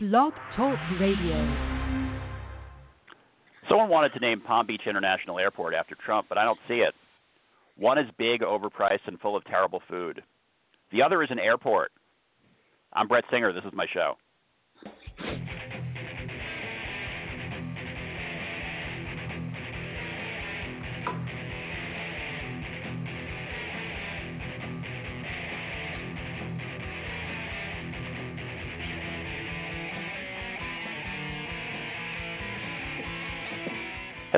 Blog Talk Radio. Someone wanted to name Palm Beach International Airport after Trump, but I don't see it. One is big, overpriced, and full of terrible food. The other is an airport. I'm Brett Singer. This is my show.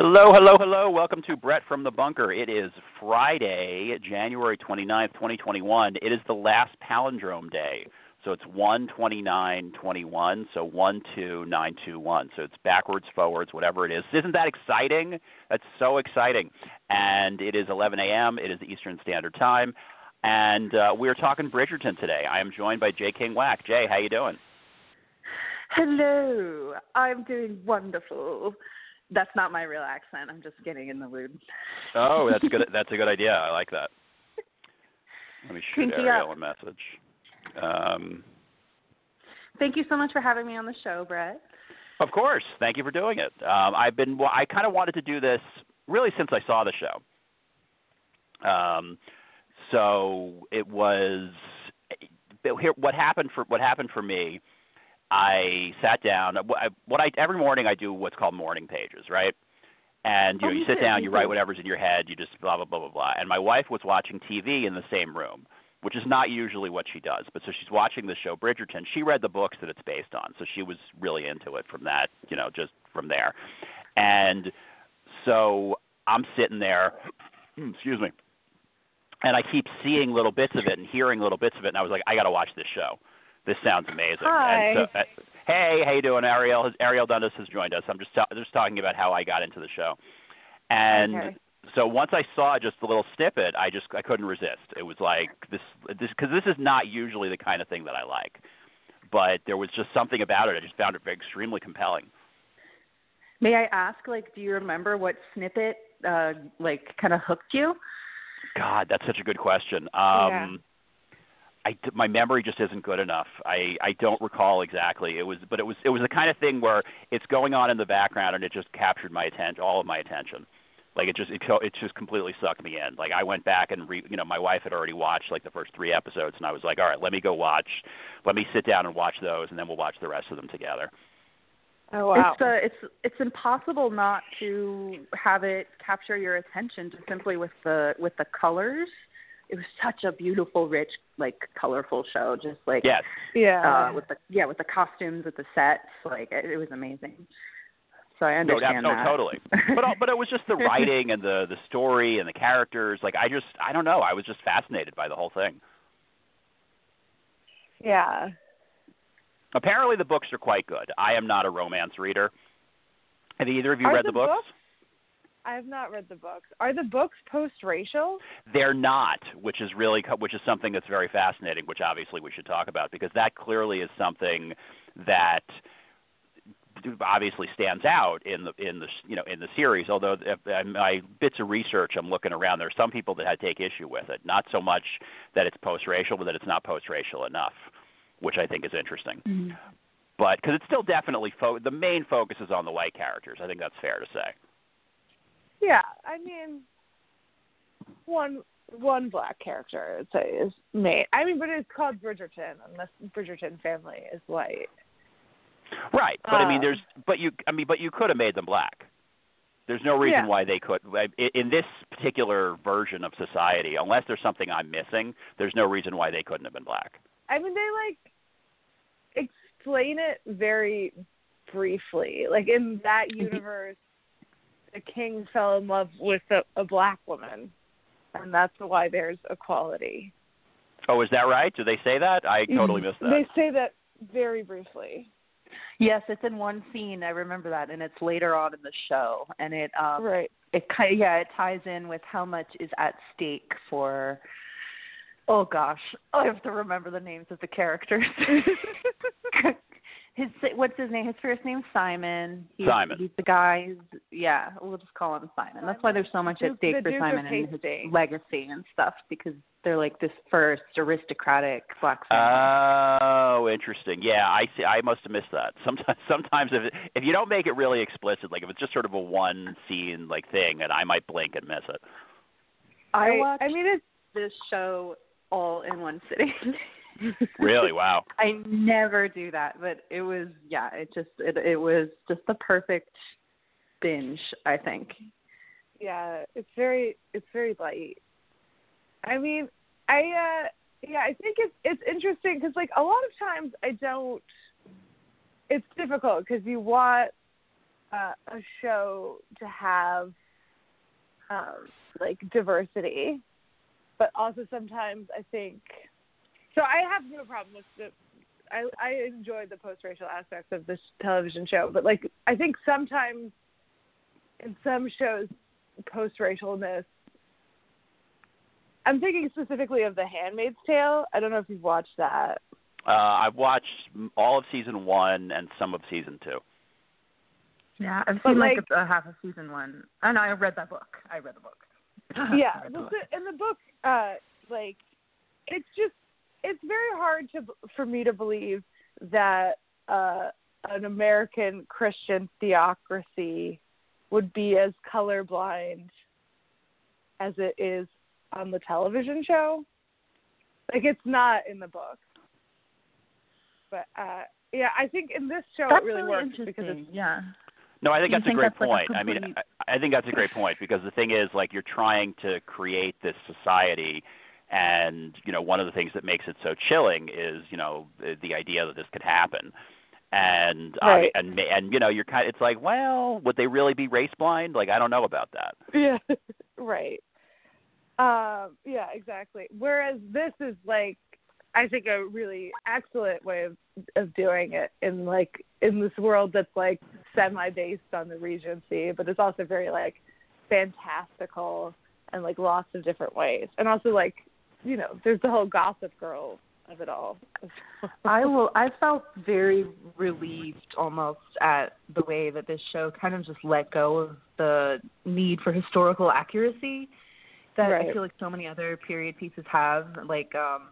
Hello, hello, hello. Welcome to Brett from the Bunker. It is Friday, January 29th, 2021. It is the last palindrome day. So it's 12921, so 12921. So it's backwards, forwards, whatever it is. Isn't that exciting? That's so exciting. And it is 11 a.m., it is Eastern Standard Time. And uh, we're talking Bridgerton today. I am joined by Jay King Wack. Jay, how you doing? Hello, I'm doing wonderful. That's not my real accent. I'm just getting in the mood. Oh, that's good. that's a good idea. I like that. Let me shoot Pinky Arielle up. a message. Um, Thank you so much for having me on the show, Brett. of course. Thank you for doing it. Um, I've been. well, I kind of wanted to do this really since I saw the show. Um, so it was. Here, what happened for what happened for me I sat down. Uh, what I, what I every morning I do what's called morning pages, right? And you Oh, know, you sit too, down, you write too. whatever's in your head, you just blah blah blah blah blah. And my wife was watching TV in the same room, which is not usually what she does. But so she's watching the show Bridgerton. She read the books that it's based on, so she was really into it from that, you know, just from there. And so I'm sitting there, excuse me, and I keep seeing little bits of it and hearing little bits of it, and I was like, I got to watch this show. This sounds amazing. Hi. And so, uh, hey, how you doing, Arielle? Arielle Dundas has joined us. I'm just just talking about how I got into the show, and Okay. so once I saw just a little snippet, I just I couldn't resist. It was like this this because this is not usually the kind of thing that I like, but there was just something about it. I just found it extremely compelling. May I ask, like, do you remember what snippet, uh, like, kind of hooked you? God, that's such a good question. Um, Yeah. I d- my memory just isn't good enough. I I don't recall exactly. It was, but it was it was the kind of thing where it's going on in the background and it just captured my attention, all of my attention. Like it just it co- it just completely sucked me in. Like I went back and re, you know my wife had already watched like the first three episodes and I was like, all right, let me go watch, let me sit down and watch those and then we'll watch the rest of them together. Oh It's uh, it's it's impossible not to have it capture your attention just simply with the with the colors. It was such a beautiful, rich, like colorful show. Just like Yes. yeah. uh, with the yeah with the costumes, with the sets, like it, it was amazing. So I No, understand no, that. totally. But al- but it was just the writing and the the story and the characters. Like I just I don't know. I was just fascinated by the whole thing. yeah. Apparently, the books are quite good. I am not a romance reader. Have either of you Are read the the books? books- I have not read the books. Are the books post-racial? They're not, which is really which is something that's very fascinating. Which obviously we should talk about because that clearly is something that obviously stands out in the in the you know in the series. Although my bits of research, I'm looking around. There are some people that had take issue with it. Not so much that it's post-racial, but that it's not post-racial enough, which I think is interesting. Mhm. But because it's still definitely fo- the main focus is on the white characters. I think that's fair to say. Yeah. I mean, one one black character I'd say is made. I mean, but it's called Bridgerton, unless Bridgerton family is white. Right, but I mean, there's, but you, I mean, but you could have made them black. There's no reason Yeah. why they could. I- In this particular version of society, unless there's something I'm missing, there's no reason why they couldn't have been black. I mean, they like explain it very briefly. Like in that Mm-hmm. universe, the king fell in love with a, a black woman, and that's why there's equality. Oh, is that right? Do they say that? I totally missed that. They say that very briefly. Yes, it's in one scene. I remember that, and it's later on in the show, and it um right. it kind yeah it ties in with how much is at stake for. Oh gosh, I have to remember the names of the characters. his what's his name? His first name's Simon. He's, Simon. He's the guy. who's- Yeah, we'll just call him Simon. That's why there's so much Duke- at stake the for Duke Simon and his legacy and stuff because they're like this first aristocratic black family. Oh, interesting. Yeah, I see. I must have missed that. Sometimes, sometimes if if you don't make it really explicit, like if it's just sort of a one scene like thing, and I might blink and miss it. I I, I mean, it's this show all in one sitting. Really? Wow. I never do that, but it was yeah, it just it it was just the perfect binge, I think. yeah, it's very it's very light. I mean, I uh yeah, I think it's it's interesting because like a lot of times I don't. It's difficult because you want uh, a show to have um like diversity, but also sometimes I think. So I have no problem with the. I I enjoy the post racial aspects of this television show, but like I think sometimes in some shows post racialness. I'm thinking specifically of The Handmaid's Tale. I don't know if you've watched that. Uh, I've watched m- all of season one and some of season two. Yeah, I've But, seen like, like- a, a half of season one. I know I read that book. I read the book. yeah, I read the well, book. in the book, uh, like it's just it's very hard to for me to believe that uh, an American Christian theocracy would be as colorblind as it is on the television show. Like it's not in the book. But uh yeah, I think in this show That's it really, works interesting. because it's yeah. No, I think that's think a great that's, like, a point. I mean, I, I think that's a great point because the thing is, like, you're trying to create this society, and you know, one of the things that makes it so chilling is, you know, the, the idea that this could happen. And uh, and and you know, you're kind. It's like, well, would they really be race blind? Like, I don't know about that. Yeah. right. Um, yeah, exactly. Whereas this is like I think a really excellent way of of doing it in like in this world that's like semi based on the Regency, but it's also very like fantastical and like lots of different ways. And also like, you know, there's the whole gossip girl of it all. I will. I felt very relieved almost at the way that this show kind of just let go of the need for historical accuracy that Right. I feel like so many other period pieces have. Like, um,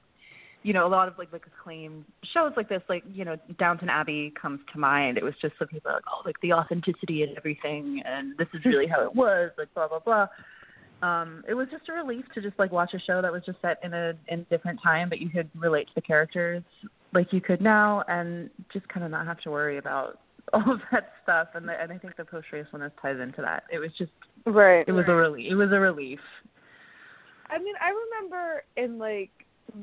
you know, a lot of like like acclaimed shows like this, like you know, Downton Abbey comes to mind. It was just so people like, oh, like the authenticity and everything, and this is really how it was, like blah blah blah um it was just a relief to just like watch a show that was just set in a in a different time but you could relate to the characters like you could now and just kind of not have to worry about all of that stuff and the, and I think the post racialness ties into that. It was just Right. it was a relief. It was a relief. I mean, I remember in like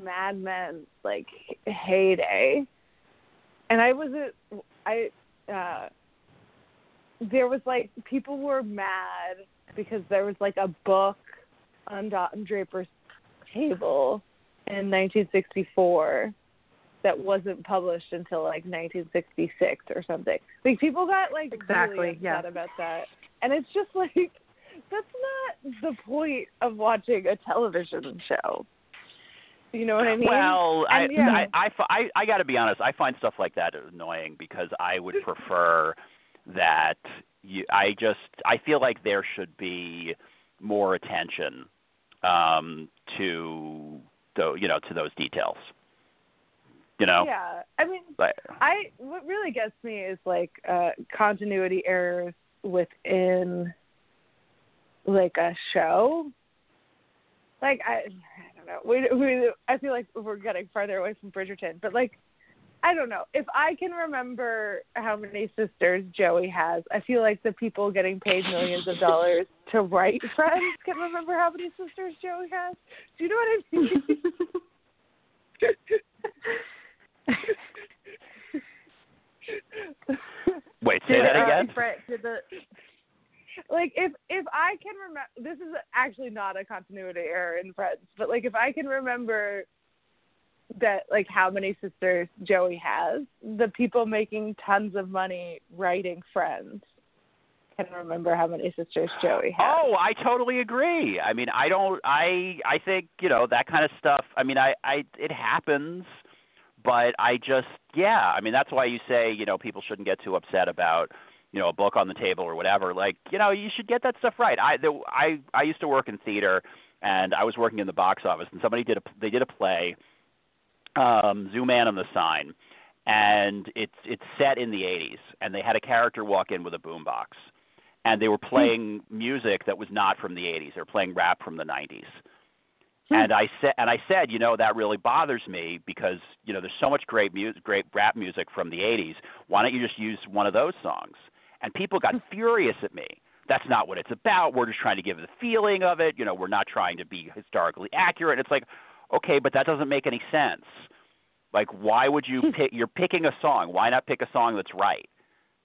Mad Men, like heyday, and I was a, I, uh, there was like people were mad because there was like a book on Don Draper's table in 1964 that wasn't published until like 1966 or something. Like people got like Exactly, really upset yeah. about that, and it's just like that's not the point of watching a television show. You know what I mean? Well, I, yeah. I, I, I, I got to be honest. I find stuff like that annoying because I would prefer that you. I just I feel like there should be more attention um, to the you know to those details. You know, Yeah, I mean, like I what really gets me is like uh continuity errors within like a show. Like I, I don't know. We we I feel like we're getting farther away from Bridgerton, but like I don't know. If I can remember how many sisters Joey has, I feel like the people getting paid millions of dollars to write Friends can remember how many sisters Joey has. Do you know what I mean? wait, say Did, that uh, again. Brett, did the like if if I can remember, this is actually not a continuity error in Friends, but like if I can remember that like how many sisters Joey has, the people making tons of money writing Friends can remember how many sisters Joey has. Oh, I totally agree. I mean, I don't. I I think you know that kind of stuff. I mean, I I it happens, but I just yeah. I mean, that's why you say you know people shouldn't get too upset about you know a book on the table or whatever like you know you should get that stuff right i the, i i used to work in theater and i was working in the box office and somebody did a they did a play um Zooman and the sign and it's it's set in the 80s and they had a character walk in with a boombox and they were hmm. playing music that was not from the 80s they were playing rap from the 90s hmm. and I said, and I said, you know, that really bothers me because you know there's so much great music, great rap music from the '80s. Why don't you just use one of those songs? And people got hmm. furious at me. That's not what it's about. We're just trying to give the feeling of it. You know, we're not trying to be historically accurate. It's like, okay, but that doesn't make any sense. Like, why would you pick? You're picking a song. Why not pick a song that's right?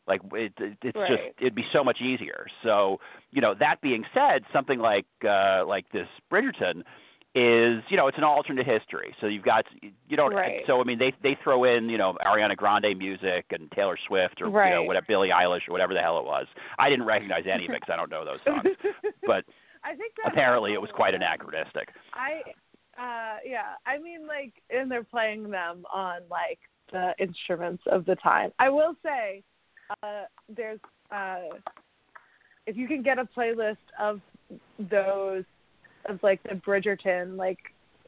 Like it, it, it's Right. just it'd be so much easier. So you know, that being said, something like uh, like this Bridgerton is you know it's an alternate history. So you've got you don't Right. so I mean they they throw in you know Ariana Grande music and Taylor Swift or you know whatever Billie Eilish or whatever the hell it was. I didn't recognize any of it because I don't know those songs. But I think apparently it was quite anachronistic. I uh yeah, I mean like and they're playing them on like the instruments of the time. I will say uh there's uh if you can get a playlist of those of like the Bridgerton like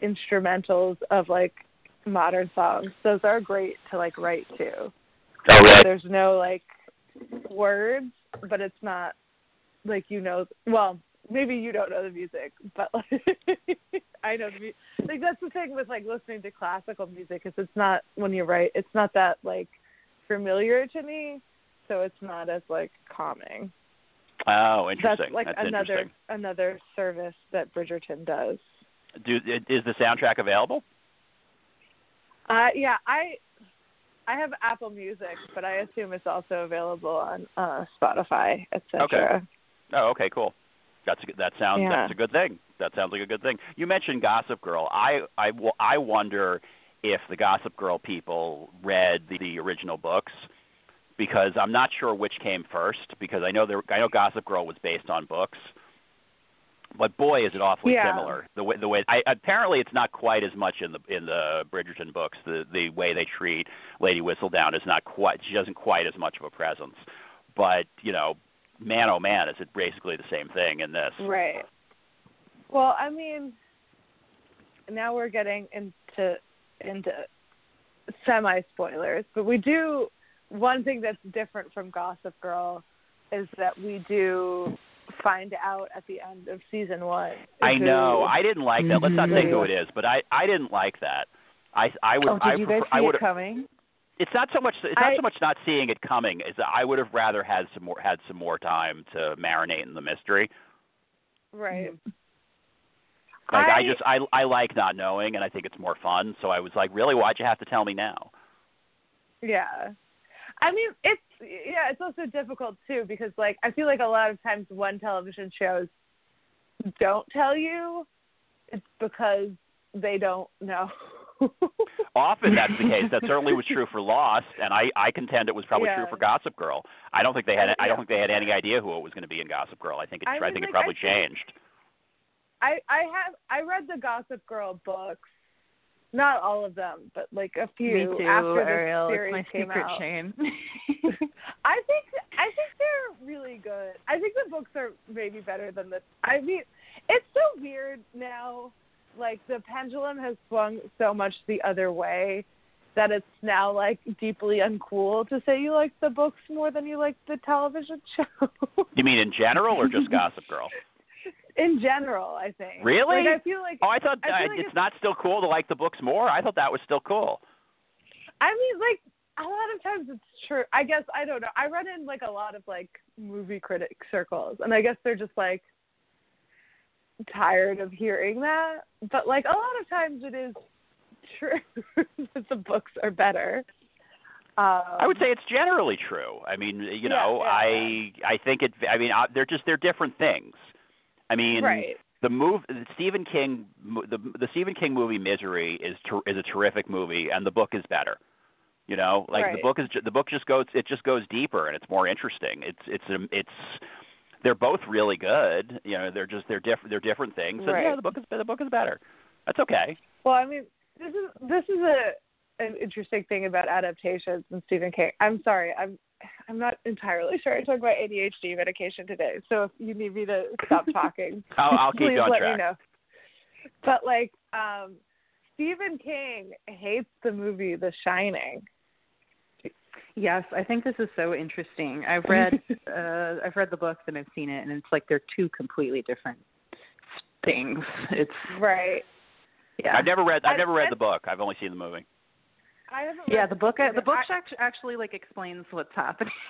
instrumentals of like modern songs, those are great to like write to. Oh really? There's no like words, but it's not like you know. Well, maybe you don't know the music, but like I know the music. Like that's the thing with like listening to classical music is it's not when you write, it's not that like familiar to me, so it's not as like calming. Oh, interesting. That's like That's another another service that Bridgerton does. Do, is the soundtrack available? Uh, yeah, I I have Apple Music, but I assume it's also available on uh, Spotify, etc. Okay. Oh, okay, cool. That's a, that sounds Yeah. that's a good thing. That sounds like a good thing. You mentioned Gossip Girl. I I I wonder if the Gossip Girl people read the, the original books because I'm not sure which came first because I know there I know Gossip Girl was based on books. But boy, is it awfully Yeah. similar. The way the way I, apparently it's not quite as much in the in the Bridgerton books. The the way they treat Lady Whistledown is not quite. She doesn't quite as much of a presence. But you know, man oh man, is it basically the same thing in this? Right. Well, I mean, now we're getting into into semi spoilers, but we do one thing that's different from Gossip Girl is that we do find out at the end of season one. I know. I didn't like that. Let's not say who Mhm. it is, but I I didn't like that. I I would Oh, did I you guys I see would it coming? It's not so much it's not I- so much not seeing it coming is that I would have rather had some more had some more time to marinate in the mystery. right. Like I, I- just I I like not knowing and I think it's more fun. So I was like, really, why'd you have to tell me now? Yeah. I mean, it's yeah, it's also difficult too because like I feel like a lot of times when television shows don't tell you, it's because they don't know. Often that's the case. That certainly was true for Lost, and I I contend it was probably true for Gossip Girl. I don't think they had I don't Yeah. think they had any idea who it was going to be in Gossip Girl. I think it I I, mean, think it probably I think- changed. I I have I read the Gossip Girl books, not all of them, but like a few Me too, after the Arielle. series It's my came secret out. shame. I think I think they're really good. I think the books are maybe better than the. I mean, it's so weird now. Like the pendulum has swung so much the other way that it's now like deeply uncool to say you like the books more than you like the television show. You mean in general or just Gossip Girl? In general, I think. Really? Like I feel like Oh, I thought I uh, like it's it's- not still cool to like the books more. I thought that was still cool. I mean, like a lot of times it's true. I guess I don't know. I run in like a lot of like movie critic circles, and I guess they're just like tired of hearing that. But like a lot of times it is true that the books are better. Um, I would say it's generally true. I mean, you Yeah, know, yeah, I I think it. I mean, uh, they're just they're different things. I mean, right. the move the Stephen King the the Stephen King movie Misery is ter- is a terrific movie, and the book is better. You know, like the book is the book just goes it just goes deeper and it's more interesting. It's it's um, it's they're both really good. You know, they're just they're different they're different things. And yeah, the book is the book is better. That's okay. Well, I mean, this is this is a an interesting thing about adaptations and Stephen King. I'm sorry, I'm I'm not entirely sure. I took my ADHD medication today, so if you need me to stop talking, I'll, I'll keep please you on let track. me know. But like, um, Stephen King hates the movie The Shining. Yes, I think this is so interesting. I've read uh I've read the book and I've seen it and it's like they're two completely different things. It's Right. yeah. I've never read. I've I- never read I- the book. I've only seen the movie. I haven't. yeah, the book the book I- actually, actually like explains what's happening.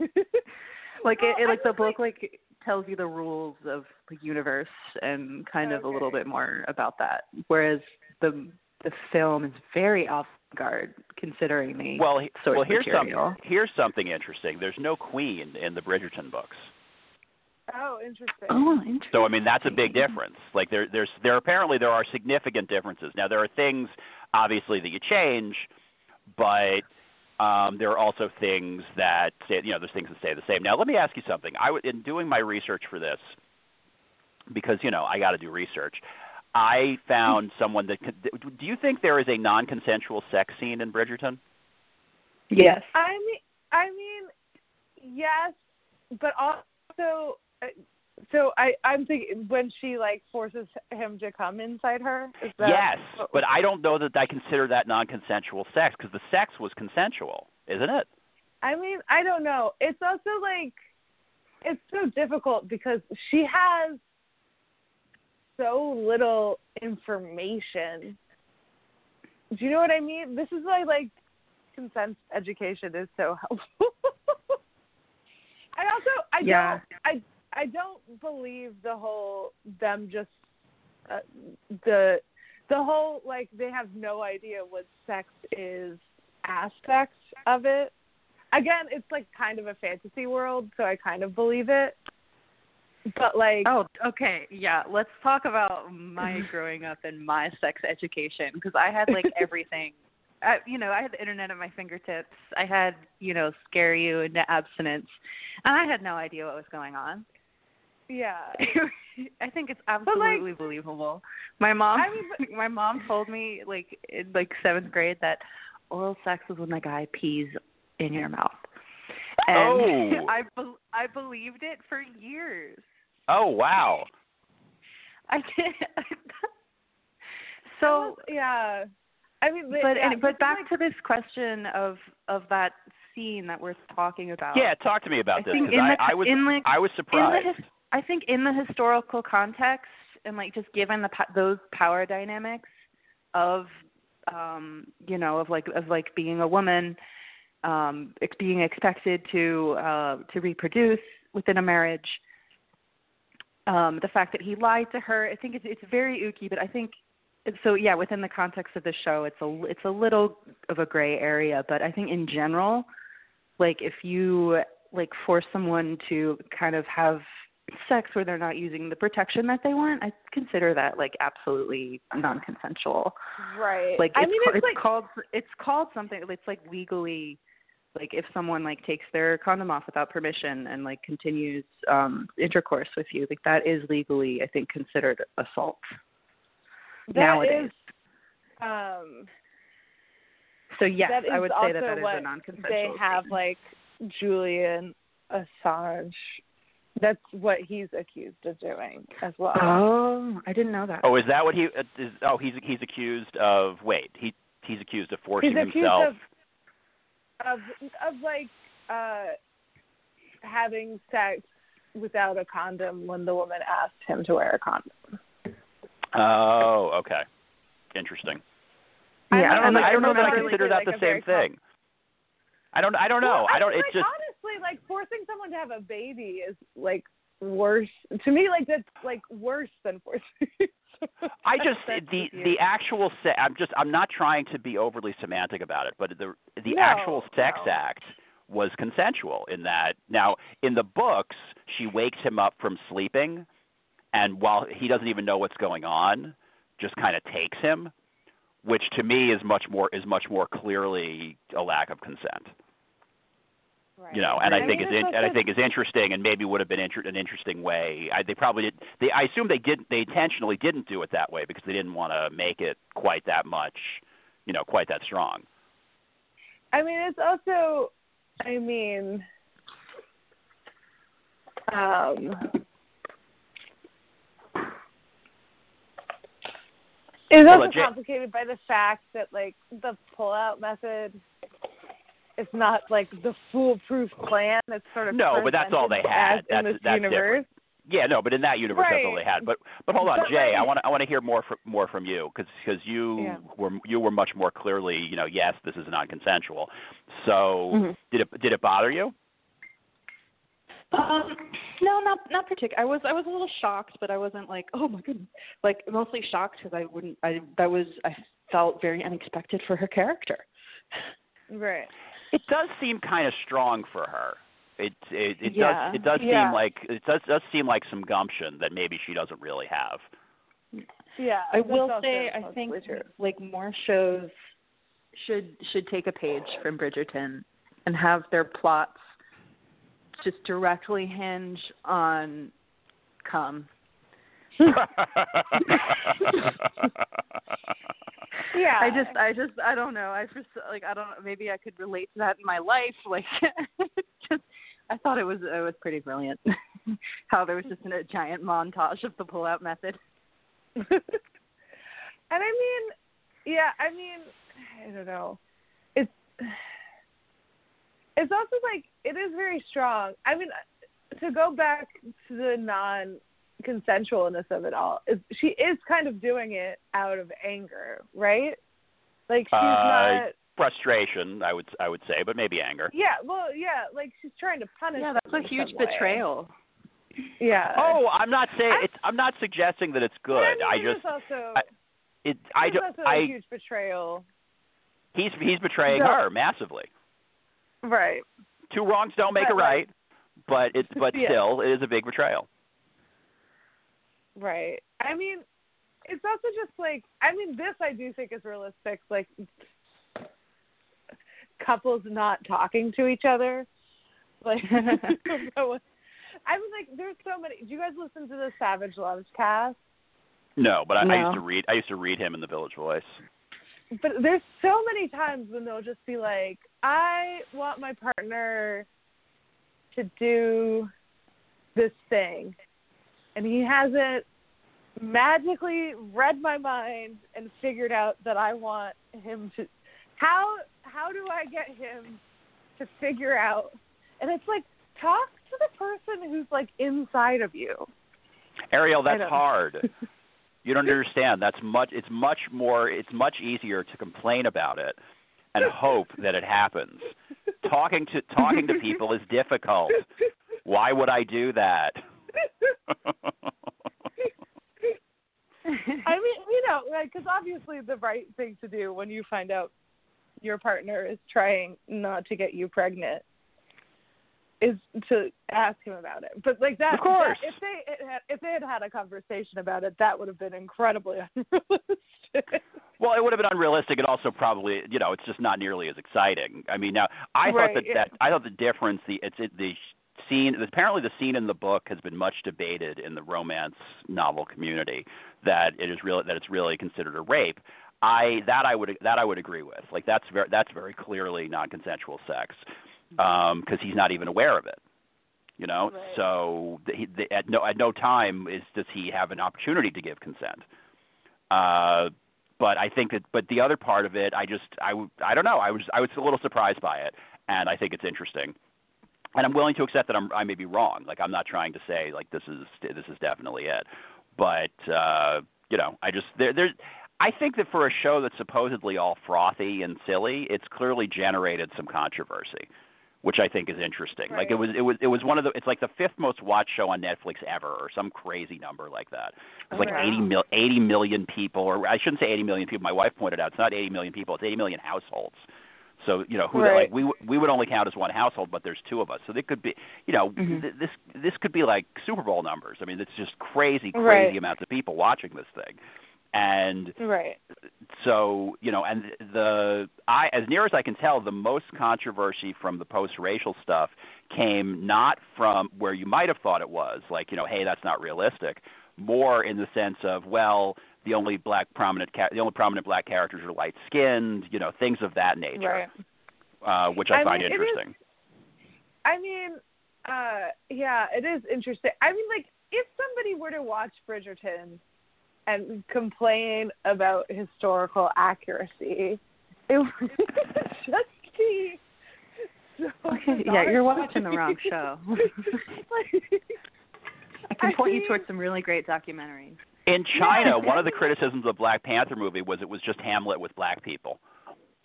like it, Well, it I like the book like tells you the rules of the universe and kind of a little bit more about that. Whereas the the film is very off guard considering the Well, he- source well, here's material. something. Here's something interesting. There's no queen in the Bridgerton books. oh, interesting. Oh, interesting. So I mean that's a big difference. Like there there's there apparently there are significant differences. Now there are things obviously that you change, but um, there are also things that stay, you know there's things that stay the same. Now let me ask you something. I w- in doing my research for this because you know I got to do research. I found someone that could, do you think there is a non-consensual sex scene in Bridgerton? Yes. I mean, I mean, yes, but also, uh, so I I'm thinking when she like forces him to come inside her. Is that yes, but I don't know that I consider that non-consensual sex because the sex was consensual, isn't it? I mean, I don't know. It's also like it's so difficult because she has so little information. Do you know what I mean? This is why like consent education is so helpful. and also, I Yeah. don't, I I don't believe the whole them just uh, the the whole like they have no idea what sex is aspect of it. Again, it's like kind of a fantasy world, so I kind of believe it. But like, Oh, okay. Yeah, let's talk about my growing up and my sex education because I had like everything. I, you know, I had the internet at my fingertips. I had, you know, scare you into abstinence, and I had no idea what was going on. yeah, I think it's like- absolutely believable. My mom, I mean, my mom told me like in like seventh grade that oral sex is when the guy pees in your mouth. And Oh. I be- I believed it for years. Oh wow. I did. so, yeah. I mean, but yeah, and, but back like, to this question of of that scene that we're talking about. Yeah, talk to me about I this because in I, the I was in like I was surprised. his, I think in the historical context and like just given the po- those power dynamics of um you know of like of like being a woman um being expected to uh to reproduce within a marriage um the fact that he lied to her I think it's it's very ooky but I think so yeah within the context of the show it's a it's a little of a gray area but I think in general like if you like force someone to kind of have sex where they're not using the protection that they want, I consider that like absolutely non-consensual. right. Like I it's, mean, ca- it's, it's like called it's called something. It's like legally, like if someone like takes their condom off without permission and like continues um intercourse with you, like that is legally, I think, considered assault that nowadays. is, um, so yes, I would say that that is what a non-consensual. they have statement. like Julian Assange. That's what he's accused of doing as well. Oh, I didn't know that. oh, is that what he uh, is? Oh, he's he's accused of. Wait, he he's accused of forcing he's accused himself. of of of like uh having sex without a condom when the woman asked him to wear a condom. Oh, okay, interesting. I Yeah, I don't and know. like, I don't know that I consider that like the same thing. I don't. I don't know. Well, I don't. mean, It's like, just. honestly like forcing someone to have a baby is like worse to me. Like that's like worse than forcing. I just the the actual se- I'm just I'm not trying to be overly semantic about it, but the the No, actual sex no. act was consensual in that. Now in the books, she wakes him up from sleeping, and while he doesn't even know what's going on, just kind of takes him, which to me is much more is much more clearly a lack of consent. Right. You know, and I, I think mean, is it's in, and I think is interesting, and maybe would have been inter- an interesting way. I, they probably did. They, I assume they didn't, They intentionally didn't do it that way because they didn't want to make it quite that much, you know, quite that strong. I mean, it's also I mean, um, it's also complicated by the fact that like the pull-out method is not like the foolproof plan. that's sort of No, but that's all they had. as in That's- this that's universe. Yeah, no, but in that universe, that's all they had. But but hold on, But, Jay, I want to I want to hear more from more from you because because you Yeah. were you were much more clearly you know yes this is non-consensual. So Mhm. did it did it bother you? Um, no, not not particular. I was I was a little shocked, but I wasn't like, oh my goodness, like mostly shocked because I wouldn't. I that was I felt very unexpected for her character. Right. It does seem kind of strong for her. It it, it Yeah. does it does Yeah. seem like it does does seem like some gumption that maybe she doesn't really have. Yeah. I will say I think true. like more shows should should take a page from Bridgerton and have their plots just directly hinge on cum. Yeah. I just I just I don't know. I just like I don't know maybe I could relate to that in my life like just I thought it was it was pretty brilliant how there was just a giant montage of the pull out method. and I mean, yeah, I mean, I don't know. It's it's also like it is very strong. I mean, to go back to the non-consensualness of it all, is she is kind of doing it out of anger, right? Like she's Uh, not. Frustration, I would I would say, but maybe anger. Yeah, well, yeah, like she's trying to punish. Yeah, that's a huge betrayal. Yeah. Oh, I'm not saying I- it's. I'm not suggesting that it's good. I, I mean, it just is also I- it. I it is don't. also I a huge betrayal. he's he's betraying No. her massively. Right. Two wrongs don't make But, a right, but it's but Yeah. still it is a big betrayal. Right. I mean, it's also just like I mean, this I do think is realistic. Like couples not talking to each other. Like I was like there's so many. Do you guys listen to the Savage Loves cast? No, but I, I used to read. I used to read him in the Village Voice. But there's so many times when they'll just be like, I want my partner to do this thing, and he hasn't magically read my mind and figured out that I want him to. How how do I get him to figure out? And it's like talk to the person who's like inside of you. Arielle, that's hard. You don't understand. That's much. It's much more. It's much easier to complain about it and hope that it happens. Talking to talking to people is difficult. Why would I do that? I mean, you know, because obviously the right thing to do when you find out your partner is trying not to get you pregnant is to ask him about it. But like that, Of course. that- if they had, if they had had a conversation about it, that would have been incredibly unrealistic. Well, it would have been unrealistic, and also probably, you know, it's just not nearly as exciting. I mean, now I Right, thought that, yeah. that I thought the difference, the it's it, the scene. Apparently, the scene in the book has been much debated in the romance novel community. That it is really that it's really considered a rape. I that I would that I would agree with. Like that's very that's very clearly non-consensual sex because he's not even aware of it. You know, Right. so he, the, at no at no time is does he have an opportunity to give consent. Uh, but I think that but the other part of it, I just I w- I don't know. I was I was a little surprised by it, and I think it's interesting. And I'm willing to accept that I'm I may be wrong. Like I'm not trying to say like this is this is definitely it. But uh, you know, I just there there's I think that for a show that's supposedly all frothy and silly, it's clearly generated some controversy, which I think is interesting. Like it was it was it was one of the it's like the fifth most watched show on Netflix ever or some crazy number like that. It's like Wow. 80 mil, 80 million people or I shouldn't say 80 million people. My wife pointed out it's not 80 million people, it's 80 million households. So you know who Right. like we we would only count as one household, but there's two of us. So they could be you know Mhm. th- this this could be like Super Bowl numbers. I mean, it's just crazy crazy Right. amounts of people watching this thing, and right. so you know, and the I as near as I can tell, the most controversy from the post-racial stuff came not from where you might have thought it was, like you know, hey, that's not realistic. More in the sense of well, the only black prominent ca- the only prominent black characters are light skinned, you know, things of that nature, Right. uh, which I, I find mean, it is- interesting. I mean, uh, yeah, it is interesting. I mean, like, if somebody were to watch Bridgerton and complain about historical accuracy, it would just be. So yeah, you're watching the wrong show. like, I can I point you towards some really great documentaries. In China, one of the criticisms of Black Panther movie was it was just Hamlet with black people,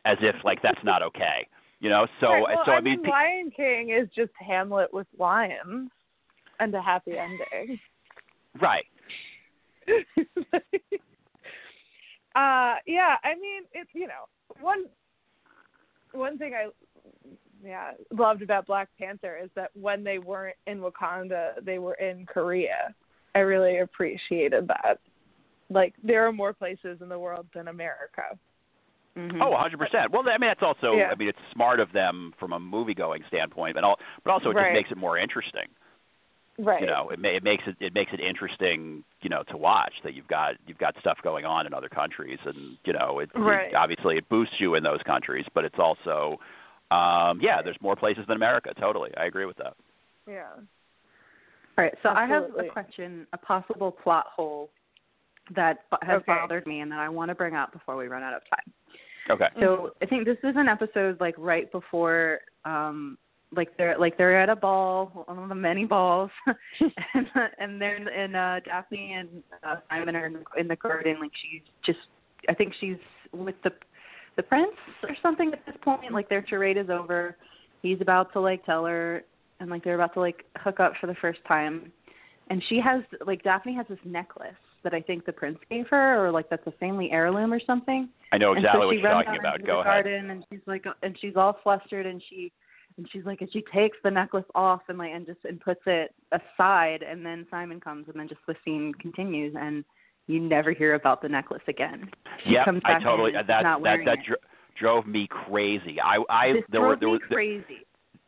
as if like that's not okay. You know, so Right, well, so I I mean, mean, Lion King is just Hamlet with lions and a happy ending. right? uh, yeah, I mean, it's you know one one thing I yeah loved about Black Panther is that when they weren't in Wakanda, they were in Korea. I really appreciated that. Like there are more places in the world than America. Mm-hmm. Oh, 100%. Well, I mean, that's also, Yeah. I mean, it's smart of them from a movie going standpoint, but all, but also it Right. just makes it more interesting. Right. You know, it, ma- it makes it it makes it interesting, you know, to watch that you've got you've got stuff going on in other countries, and you know, it, it- obviously it boosts you in those countries, but it's also, um, yeah, there's more places than America. Totally, I agree with that. Yeah. All right, so I have a question, a possible plot hole that has Okay. bothered me and that I want to bring up before we run out of time. Okay. So I think this is an episode like right before um like they're like they're at a ball, one of the many balls, and and they're in, and uh Daphne and uh, Simon are in the, in the garden. Like she's just, I think she's with the the prince or something at this point. Like their charade is over. He's about to like tell her, and like they're about to like hook up for the first time, and she has like Daphne has this necklace that I think the prince gave her, or like that's a family heirloom or something I know exactly so what you're talking about. Go ahead. garden and she's like and she's all flustered and she and she's like and she takes the necklace off and like and just and puts it aside and then Simon comes and then just the scene continues and you never hear about the necklace again. Yeah, I totally that that that dro- drove me crazy. I I this there were there was crazy.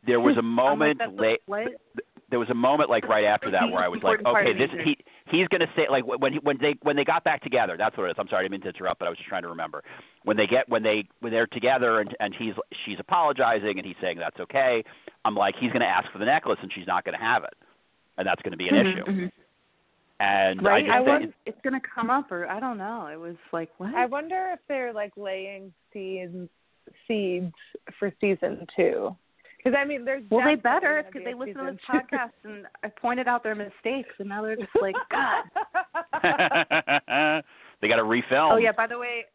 There was a I'm like, moment late a, there was a moment like right after that where I was like, okay, this he he's going to say like when he, when they when they got back together. That's what it is. I'm sorry, I didn't mean to interrupt, but I was just trying to remember when they get when they when they're together and and he's she's apologizing and he's saying that's okay. I'm like he's going to ask for the necklace and she's not going to have it, and that's going to be an Mhm, issue. mhm. And Right? I I just won- it's gonna come up or I don't know. It was like what? I wonder if they're like laying seeds seeds for season two. Because I mean, there's Well, they better because be they listen to this podcast and I pointed out their mistakes, and now they're just like, God. they got to refilm. Oh yeah. By the way,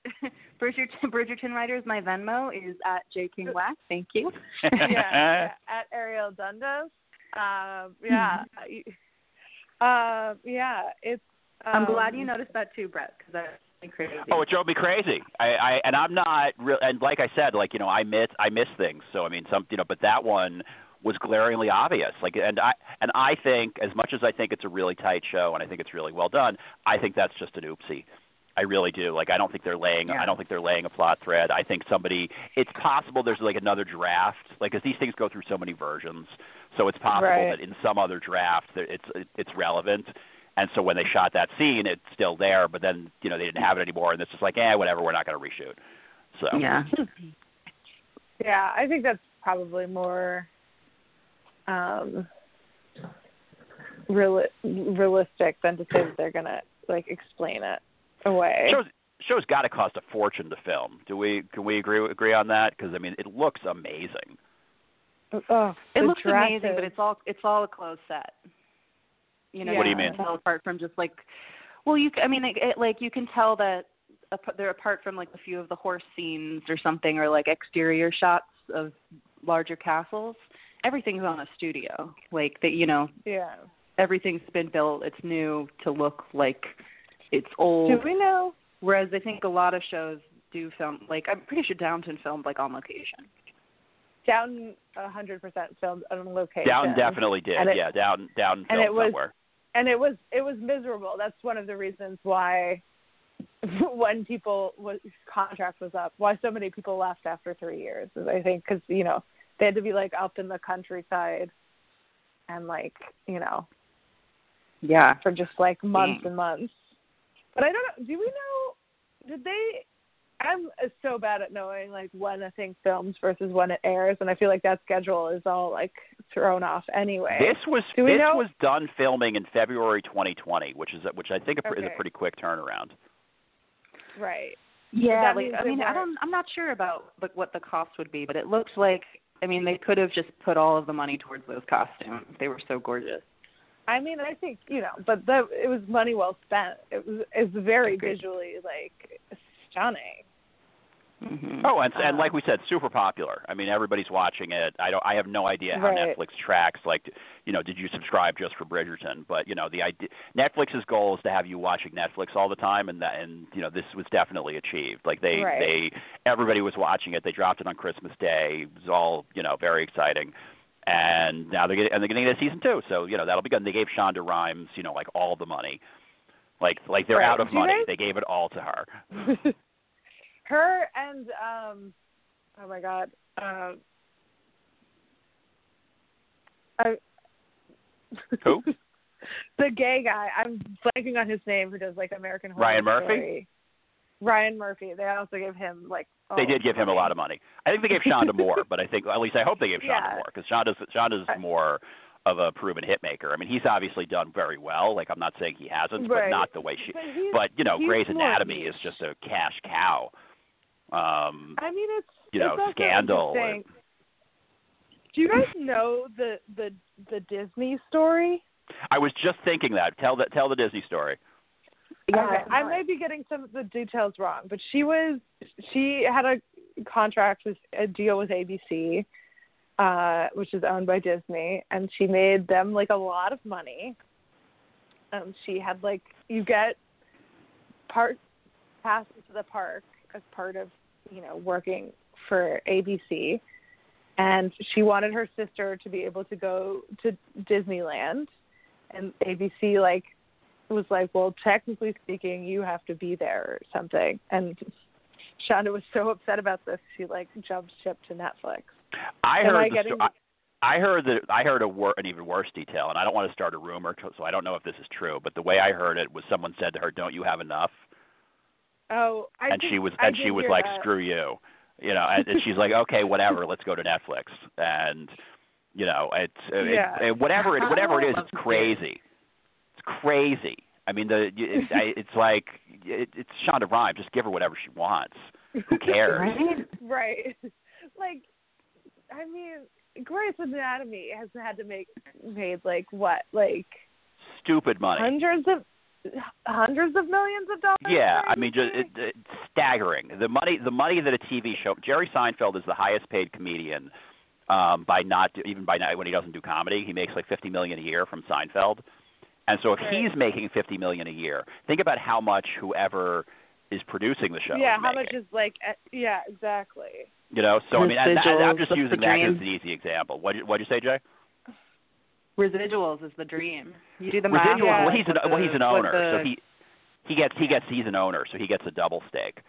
Bridgerton, Bridgerton writers, my Venmo is at J King Wax. Thank you. yeah, yeah, at Arielle Dundas. Um, yeah, uh, yeah, it's. Um, I'm glad you noticed that too, Brett, because that's really crazy. Oh, it drove me crazy. I, I and I'm not real. And like I said, like you know, I miss I miss things. So I mean, some you know, but that one was glaringly obvious. Like, and I and I think as much as I think it's a really tight show and I think it's really well done, I think that's just an oopsie. I really do. Like, I don't think they're laying. Yeah. I don't think they're laying a plot thread. I think somebody. It's possible there's like another draft. Like, as these things go through so many versions, so it's possible Right. that in some other draft that it's it's relevant. And so when they shot that scene, it's still there, but then you know they didn't have it anymore, and it's just like, eh, whatever, we're not going to reshoot. So Yeah. Yeah, I think that's probably more um, real, realistic than to say that they're gonna like explain it away. shows shows got to cost a fortune to film. Do we can we agree agree on that? Because I mean, it looks amazing. Oh, It the looks amazing, but it's all it's all a closed set. You know, What do you mean? Tell apart from just like, well, you c- I mean, it, it, like you can tell that ap- they're apart from like a few of the horse scenes or something, or like exterior shots of larger castles. Everything's on a studio, like that. You know, yeah. everything's been built. It's new to look like it's old. Do we know? Whereas I think a lot of shows do film like I'm pretty sure Downton filmed like on location. Downton a hundred percent filmed on location. Downton definitely did. It- yeah, down down and filmed it was- somewhere. And it was it was miserable. That's one of the reasons why when people was contract was up, why so many people left after three years. Is I think because you know they had to be like up in the countryside and like you know Yeah. for just like months and months. But I don't know. Do we know? Did they? I'm uh, so bad at knowing like when a thing films versus when it airs, and I feel like that schedule is all like thrown off anyway. This was Do this know- was done filming in February 2020, which is a- which I think a, pr- is a pretty quick turnaround. right. Yeah, that like I mean, I don't. I'm not sure about like what the cost would be, but it looks like. I mean, they could have just put all of the money towards those costumes. They were so gorgeous. I mean, I think you know, but that it was money well spent. It was it's very Agreed. visually like stunning. Mm-hmm. Oh, and and Uh, like we said, super popular. I mean, everybody's watching it. I don't. I have no idea how Right. Netflix tracks. Like, you know, did you subscribe just for Bridgerton? But you know, the idea Netflix's goal is to have you watching Netflix all the time, and that and you know, this was definitely achieved. Like they Right. they everybody was watching it. They dropped it on Christmas Day. It was all you know, very exciting. And now they're getting and they're getting a season two. So you know, that'll be good. And they gave Shonda Rhimes, you know, like all the money. Like like they're Right. out of Do money. they- They gave it all to her. Her and um, oh my god, um, I, Who? the gay guy. I'm blanking on his name. Who does like American Horror Ryan Murphy? Story. Ryan Murphy. They also gave him like. They oh, did give him a lot of money. I think they gave Shonda more, but I think at least I hope they gave Shonda Yeah. more because Shonda's Shonda's more of a proven hit maker. I mean, he's obviously done very well. Like I'm not saying he hasn't, but not the way she. But, But you know, Grey's Anatomy is just a cash cow. Um, I mean, it's you know, it's also Scandal and- Do you guys know the the the Disney story? I was just thinking that. Tell the tell the Disney story. Yeah, okay. I may be getting some of the details wrong, but she was she had a contract with a deal with ABC, uh, which is owned by Disney, and she made them like a lot of money. Um, she had like you get part passes to the park as part of you know working for ABC, and she wanted her sister to be able to go to Disneyland, and ABC like was like, well, technically speaking, you have to be there or something. And Shonda was so upset about this, she like jumped ship to Netflix. I Am heard I the getting- sto- I, I heard that I heard a wor- an even worse detail, and I don't want to start a rumor, so I don't know if this is true. But the way I heard it was someone said to her, "Don't you have enough?" Oh, I and did- she was I and she was like, that. "Screw you," you know. And, and she's like, "Okay, whatever. Let's go to Netflix." And you know, it's uh, Yeah. it, it, whatever it whatever it is, it's crazy. It's crazy. I mean, the it, I, it's like it, it's Shonda Rhimes. Just give her whatever she wants. Who cares? Right? right. like, I mean, Grey's Anatomy has had to make made like what, like Stupid money. hundreds of hundreds of millions of dollars. Yeah, I mean, just ABC? it, it's staggering. The money, the money that a TV show. Jerry Seinfeld is the highest paid comedian um, by not even by not when he doesn't do comedy. He makes like fifty million a year from Seinfeld, and so if Right. he's making fifty million a year, think about how much whoever is producing the show. yeah, how making. much is like? Yeah, exactly. you know? So I mean, and that, I'm just that's using that as an easy example. What what did you say, Jay? Residuals is the dream. You do the math. Residuals. Yeah. Well, he's an what well, he's an owner, the- so he he gets he gets he's an owner, so he gets a double stake.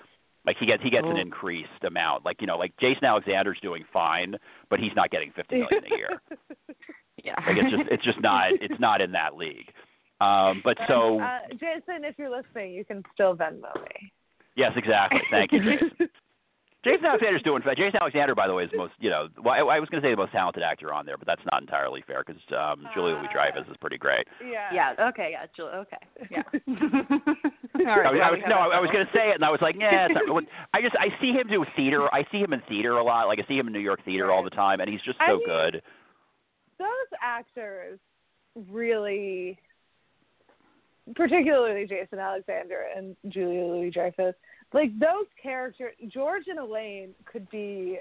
Like he gets he gets an Oh. increased amount. Like you know, like Jason Alexander's doing fine, but he's not getting fifty million a year. Yeah. Like it's just it's just not it's not in that league. Um, but so uh, Jason, if you're listening, you can still Venmo me. yes, exactly. Thank you, Jason. Jason Alexander's doing. Jason Alexander, by the way, is the most you know. Well, I, I was going to say the most talented actor on there, but that's not entirely fair because um, Julia Louis Dreyfus is pretty great. yeah. yeah. Okay. Yeah. Jill, okay. Yeah. All I was, well, I was no, that I was going to say it, and I was like, yeah. It's not, I just I see him do theater. I see him in theater a lot. Like I see him in New York theater all the time, and he's just I so mean- good. Those actors really, particularly Jason Alexander and Julia Louis Dreyfus, like those characters, George and Elaine could be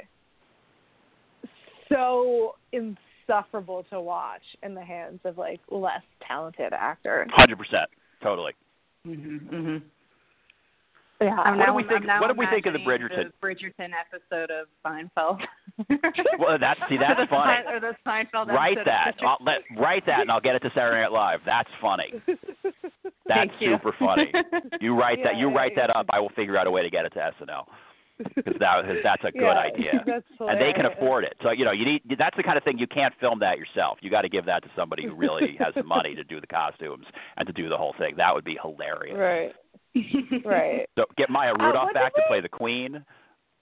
so insufferable to watch in the hands of like less talented actors. Hundred percent, totally. Mhm. Mhm. Yeah. I'm What now, do we think- I'm what do we think of the imagining The Bridgerton episode of Seinfeld. Well, that's see, that's the funny. Or the Seinfeld Write that. I'll let write that, and I'll get it to Saturday Night Live. That's funny. That's super funny. You write that. You write yeah. that up. I will figure out a way to get it to SNL because that, 'cause that's a good Yeah, idea. And they can afford it. So you know, you need that's the kind of thing you can't film that yourself. You got to give that to somebody who really has the money to do the costumes and to do the whole thing. That would be hilarious. Right. Right. So get Maya Uh, Rudolph what back to play the Queen.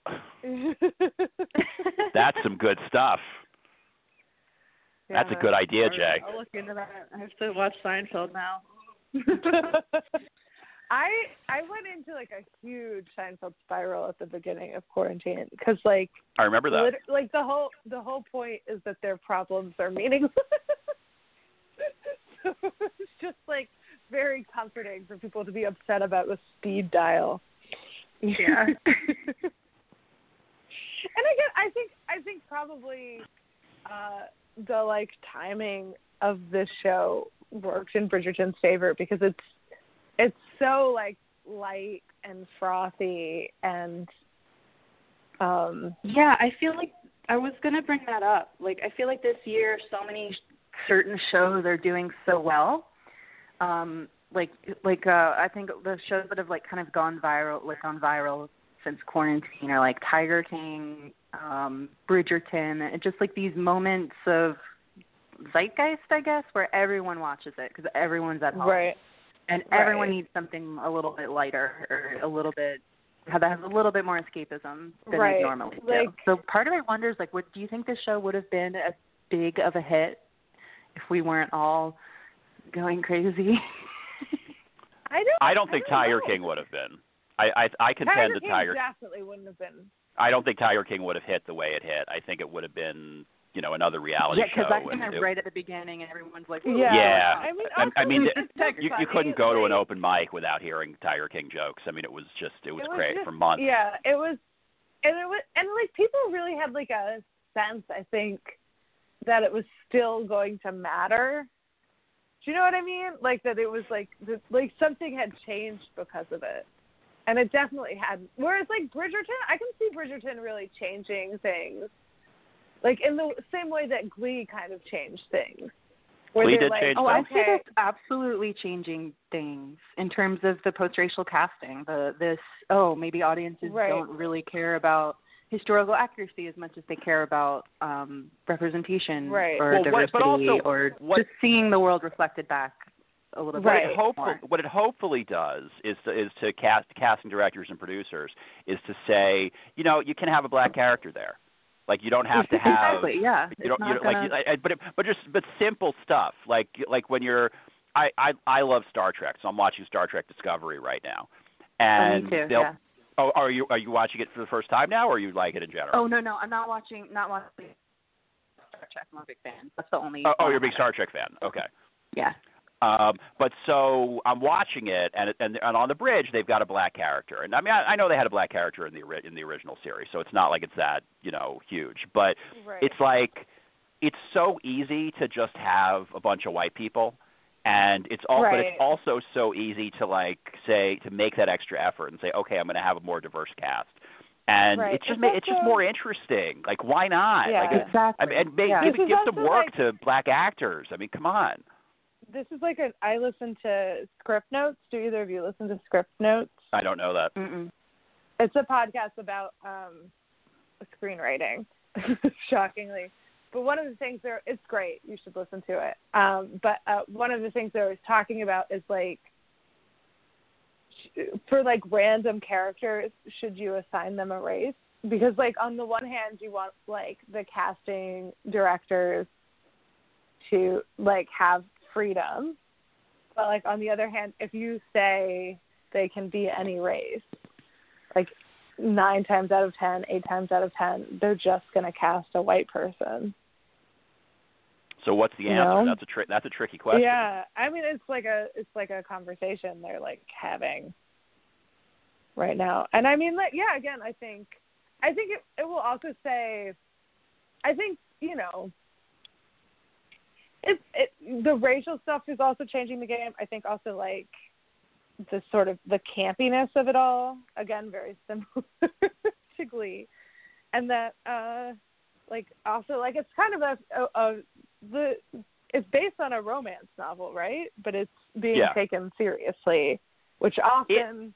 That's some good stuff. That's a good it. idea, All right, Jay. I'll look into that. I have to watch Seinfeld now. I I went into like a huge Seinfeld spiral at the beginning of quarantine because like I remember that. lit- like the whole the whole point is that their problems are meaningless. so it's just like very comforting for people to be upset about the speed dial. Yeah. And again, I think I think probably uh, the like timing of this show works in Bridgerton's favor because it's it's so like light and frothy and um Yeah, I feel like I was gonna bring that up. Like, I feel like this year, so many certain shows are doing so well. Um, like, like uh, I think the shows that have like kind of gone viral, like gone viral since quarantine, are like Tiger King, um, Bridgerton, and just like these moments of zeitgeist, I guess, where everyone watches it because everyone's at home, right and Right. everyone needs something a little bit lighter or a little bit that has a little bit more escapism than Right. they normally do. So part of me wonders, like, what do you think this show would have been as big of a hit if we weren't all going crazy? I don't I don't think Tiger know. King would have been. I I, I contend Tiger that King Tiger. definitely wouldn't have been I don't think Tiger King would have hit the way it hit. I think it would have been, you know, another reality yeah, show. because I think and right at the beginning, and everyone's like, "Ooh, Yeah. Yeah. I mean, I- I mean, also, th- it's just you, you couldn't go to an open mic without hearing Tiger King jokes. I mean, it was just it was, It was great just- for months. Yeah, it was, and it was, and like people really had like a sense, I think, that it was still going to matter. Do you know what I mean? Like that it was like that, like something had changed because of it, and it definitely had. Whereas like Bridgerton, I can see Bridgerton really changing things, like in the same way that Glee kind of changed things. Where Glee they're did like, change Oh, I things. see okay, this absolutely changing things in terms of the post-racial casting. The this oh maybe audiences Right. don't really care about historical accuracy as much as they care about um, representation Right. or Well, what- diversity but also or what- just seeing the world reflected back a little What bit it, Right. hopeful, what it hopefully does is to, is to cast casting directors and producers is to say, you know, you can have a black character there. Like you don't have to have exactly yeah. you don't, you don't gonna- like I- I- but it, but just but simple stuff like like when you're I I I love Star Trek, so I'm watching Star Trek Discovery right now. Oh, And me too. they'll- Yeah. Oh, are you are you watching it for the first time now, or you like it in general? Oh no no I'm not watching not watching Star Trek. I'm a big fan. That's the only. oh, oh, one you're a big Star Trek fan. Okay. Yeah. Um, but so I'm watching it, and, and and on the bridge they've got a black character, and I mean I, I know they had a black character in the ori- in the original series, so it's not like it's that you know huge, but right. it's like it's so easy to just have a bunch of white people, and it's all but it's also so easy to like say to make that extra effort and say okay I'm going to have a more diverse cast, and Right. it's just It's ma- it's just more interesting. Like why not? Yeah. Like, Exactly. I mean, and make, yeah. give give some work like- to black actors. I mean, come on. This is like a I listen to Scriptnotes. Do either of you listen to Script Notes? I don't know that. Mm-mm. It's a podcast about um screenwriting, shockingly. But one of the things there, it's great. You should listen to it. Um, but uh, one of the things they was talking about is like, for like random characters, should you assign them a race? Because like on the one hand, you want like the casting directors to like have freedom, but like on the other hand, if you say they can be any race, like nine times out of ten, eight times out of ten, they're just gonna cast a white person. So what's the You answer? know? That's a tri- that's a tricky question. Yeah, I mean it's like a it's like a conversation they're like having right now, and I mean like yeah, again I think I think it it will also say, I think you know. It, it the racial stuff is also changing the game. I think also like the sort of the campiness of it all again very similar to Glee, and that uh like also like it's kind of a, a, a the it's based on a romance novel, right? But it's being Yeah. taken seriously, which often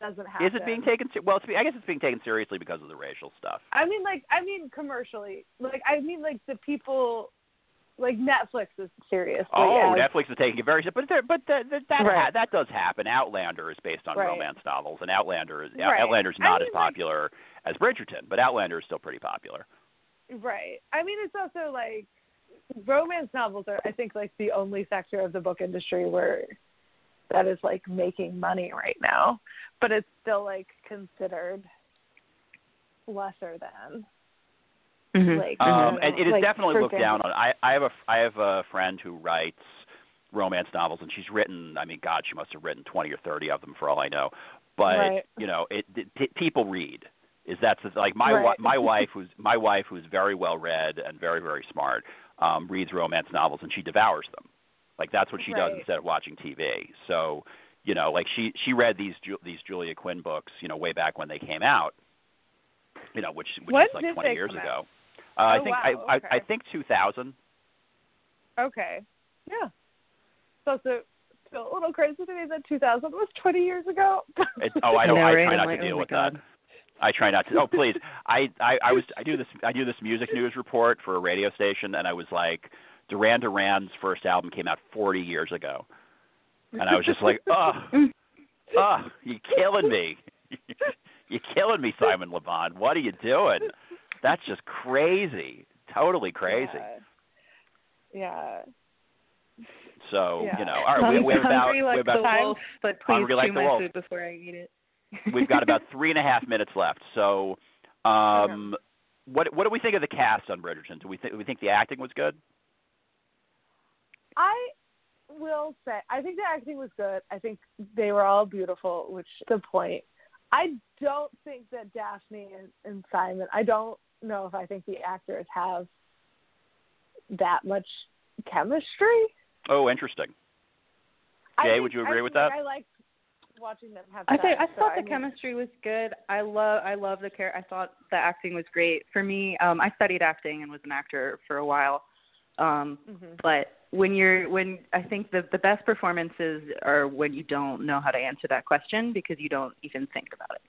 doesn't happen. Is it being taken? Well, I guess it's being taken seriously because of the racial stuff. I mean, like I mean commercially, like I mean like the people, like Netflix is seriously. Oh, as- Netflix is taking it very seriously, but there, but that that that, Right. ha- that does happen. Outlander is based on Right. romance novels, and Outlander is Right. Outlander's I not as mean, like- popular as Bridgerton, but Outlander is still pretty popular. Right. I mean, it's also like romance novels are I think like the only sector of the book industry where that is like making money right now, but it's still like considered lesser than. Mhm. Like, Um, and it is like, definitely looked down on. I, I have a I have a friend who writes romance novels, and she's written. I mean, God, she must have written twenty or thirty of them for all I know. But Right. you know, it, it p- people read. Is that's like my wi- Right. my wife who's my wife who's very well read and very very smart um, reads romance novels and she devours them. Like that's what she does instead of watching TV. So you know, like she she read these Ju- these Julia Quinn books, you know, way back when they came out. You know, which which When is like 20 years ago. out? Uh, I Oh, think wow, I, I I think 2000. Okay. Yeah. So it's a, a little crazy to me that 2000 was 20 years ago. It, oh, I don't. I try not like, to oh deal my with God. that. I try not to. Oh, please. I, I I was I do this I do this music news report for a radio station, and I was like, Duran Duran's first album came out 40 years ago, and I was just like, oh, oh, you're killing me. you're killing me, Simon Le Bon. What are you doing? That's just crazy. Totally crazy. Yeah. So Yeah. you know, all right, we, we have about hungry we like have about the wolf, but please Hungry like chew the my wolf. food before I eat it. We've got about three and a half minutes left. So, um, what what do we think of the cast on Bridgerton? Do we think we think the acting was good? I will say, I think the acting was good. I think they were all beautiful, which is the point. I don't think that Daphne and, and Simon, I don't know if I think the actors have that much chemistry. Oh, interesting. I Jay, think- would you agree I with think that? I liked watching them have I sex. think I so thought the mean- chemistry was good. I love I love the care. I thought the acting was great. For me, um, I studied acting and was an actor for a while. Um, Mhm. but when you're when I think the the best performances are when you don't know how to answer that question because you don't even think about it.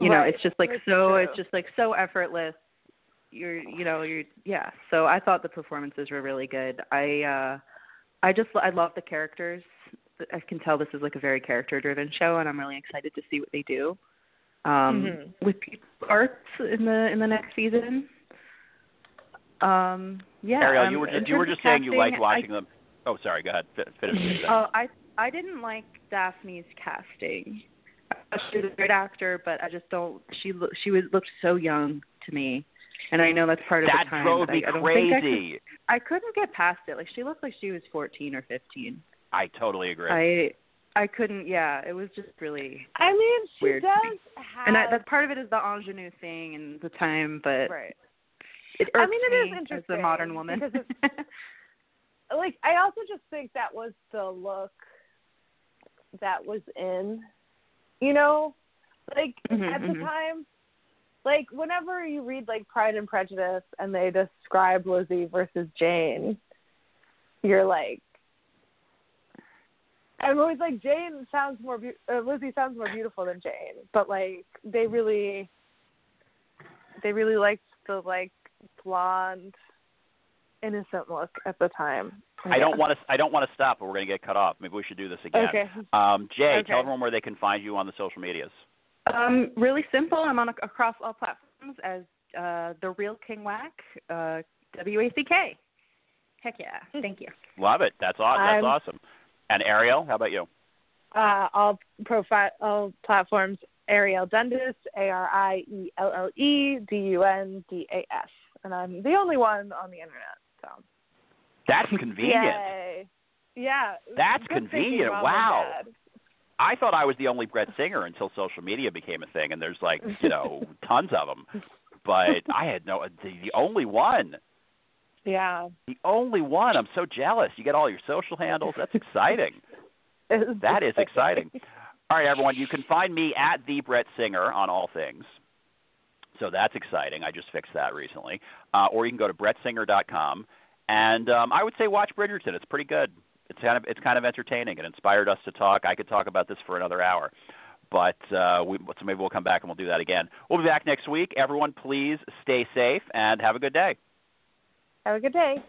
You know, Right. it's just like That's so true. it's just like so effortless. You're you know, you're yeah. So I thought the performances were really good. I uh I just I love the characters. I can tell this is like a very character driven show and I'm really excited to see what they do. Um Mhm. with arts in the in the next season. Um yeah. Arielle, um, you were just you were just of saying you liked casting, watching them. Oh, sorry. Go ahead. Finish. what you're. Oh, I I didn't like Daphne's casting. She's a great actor, but I just don't. She lo- she was looked so young to me, and I know that's part of that the time. That drove but me I, I don't think I could- crazy. I couldn't get past it. Like she looked like she was 14 or 15. I totally agree. I I couldn't. Yeah, it was just really. I mean, she Weird. does have. And I, that's part of it is the ingenue thing and the time, but right. it I mean, it is me as a interesting modern woman. like I also just think that was the look that was in, you know, like Mhm, at the mhm. time, like whenever you read like Pride and Prejudice and they describe Lizzie versus Jane, you're like. I'm always like Jane sounds more be- uh, Lizzie sounds more beautiful than Jane, but like they really, they really liked the like blonde, innocent look at the time. I don't want to. I don't want to stop, but we're going to get cut off. Maybe we should do this again. Okay. Um, Jay, Okay. tell everyone where they can find you on the social medias. Um, really simple. I'm on across all platforms as uh, the real King Wack, uh, W A C K. Heck yeah! Thank you. Love it. That's aw- That's I'm- awesome. And Arielle, how about you? Uh, all profile, all platforms. Arielle Dundas, A R I E L L E D U N D A S, and I'm the only one on the internet. So That's convenient. Yay. Yeah. That's good convenient. Wow. I thought I was the only Brett Singer until social media became a thing, and there's like you know tons of them. But I had no the, the only one, Yeah. the only one. I'm so jealous. You get all your social handles. That's exciting. That is exciting. All right, everyone. You can find me at the Brett Singer on all things. So that's exciting. I just fixed that recently. Uh, or you can go to brettsinger.com, and um, I would say watch Bridgerton. It's pretty good. It's kind of it's kind of entertaining. It inspired us to talk. I could talk about this for another hour, but uh, we, so maybe we'll come back and we'll do that again. We'll be back next week. Everyone, please stay safe and have a good day. Have a good day.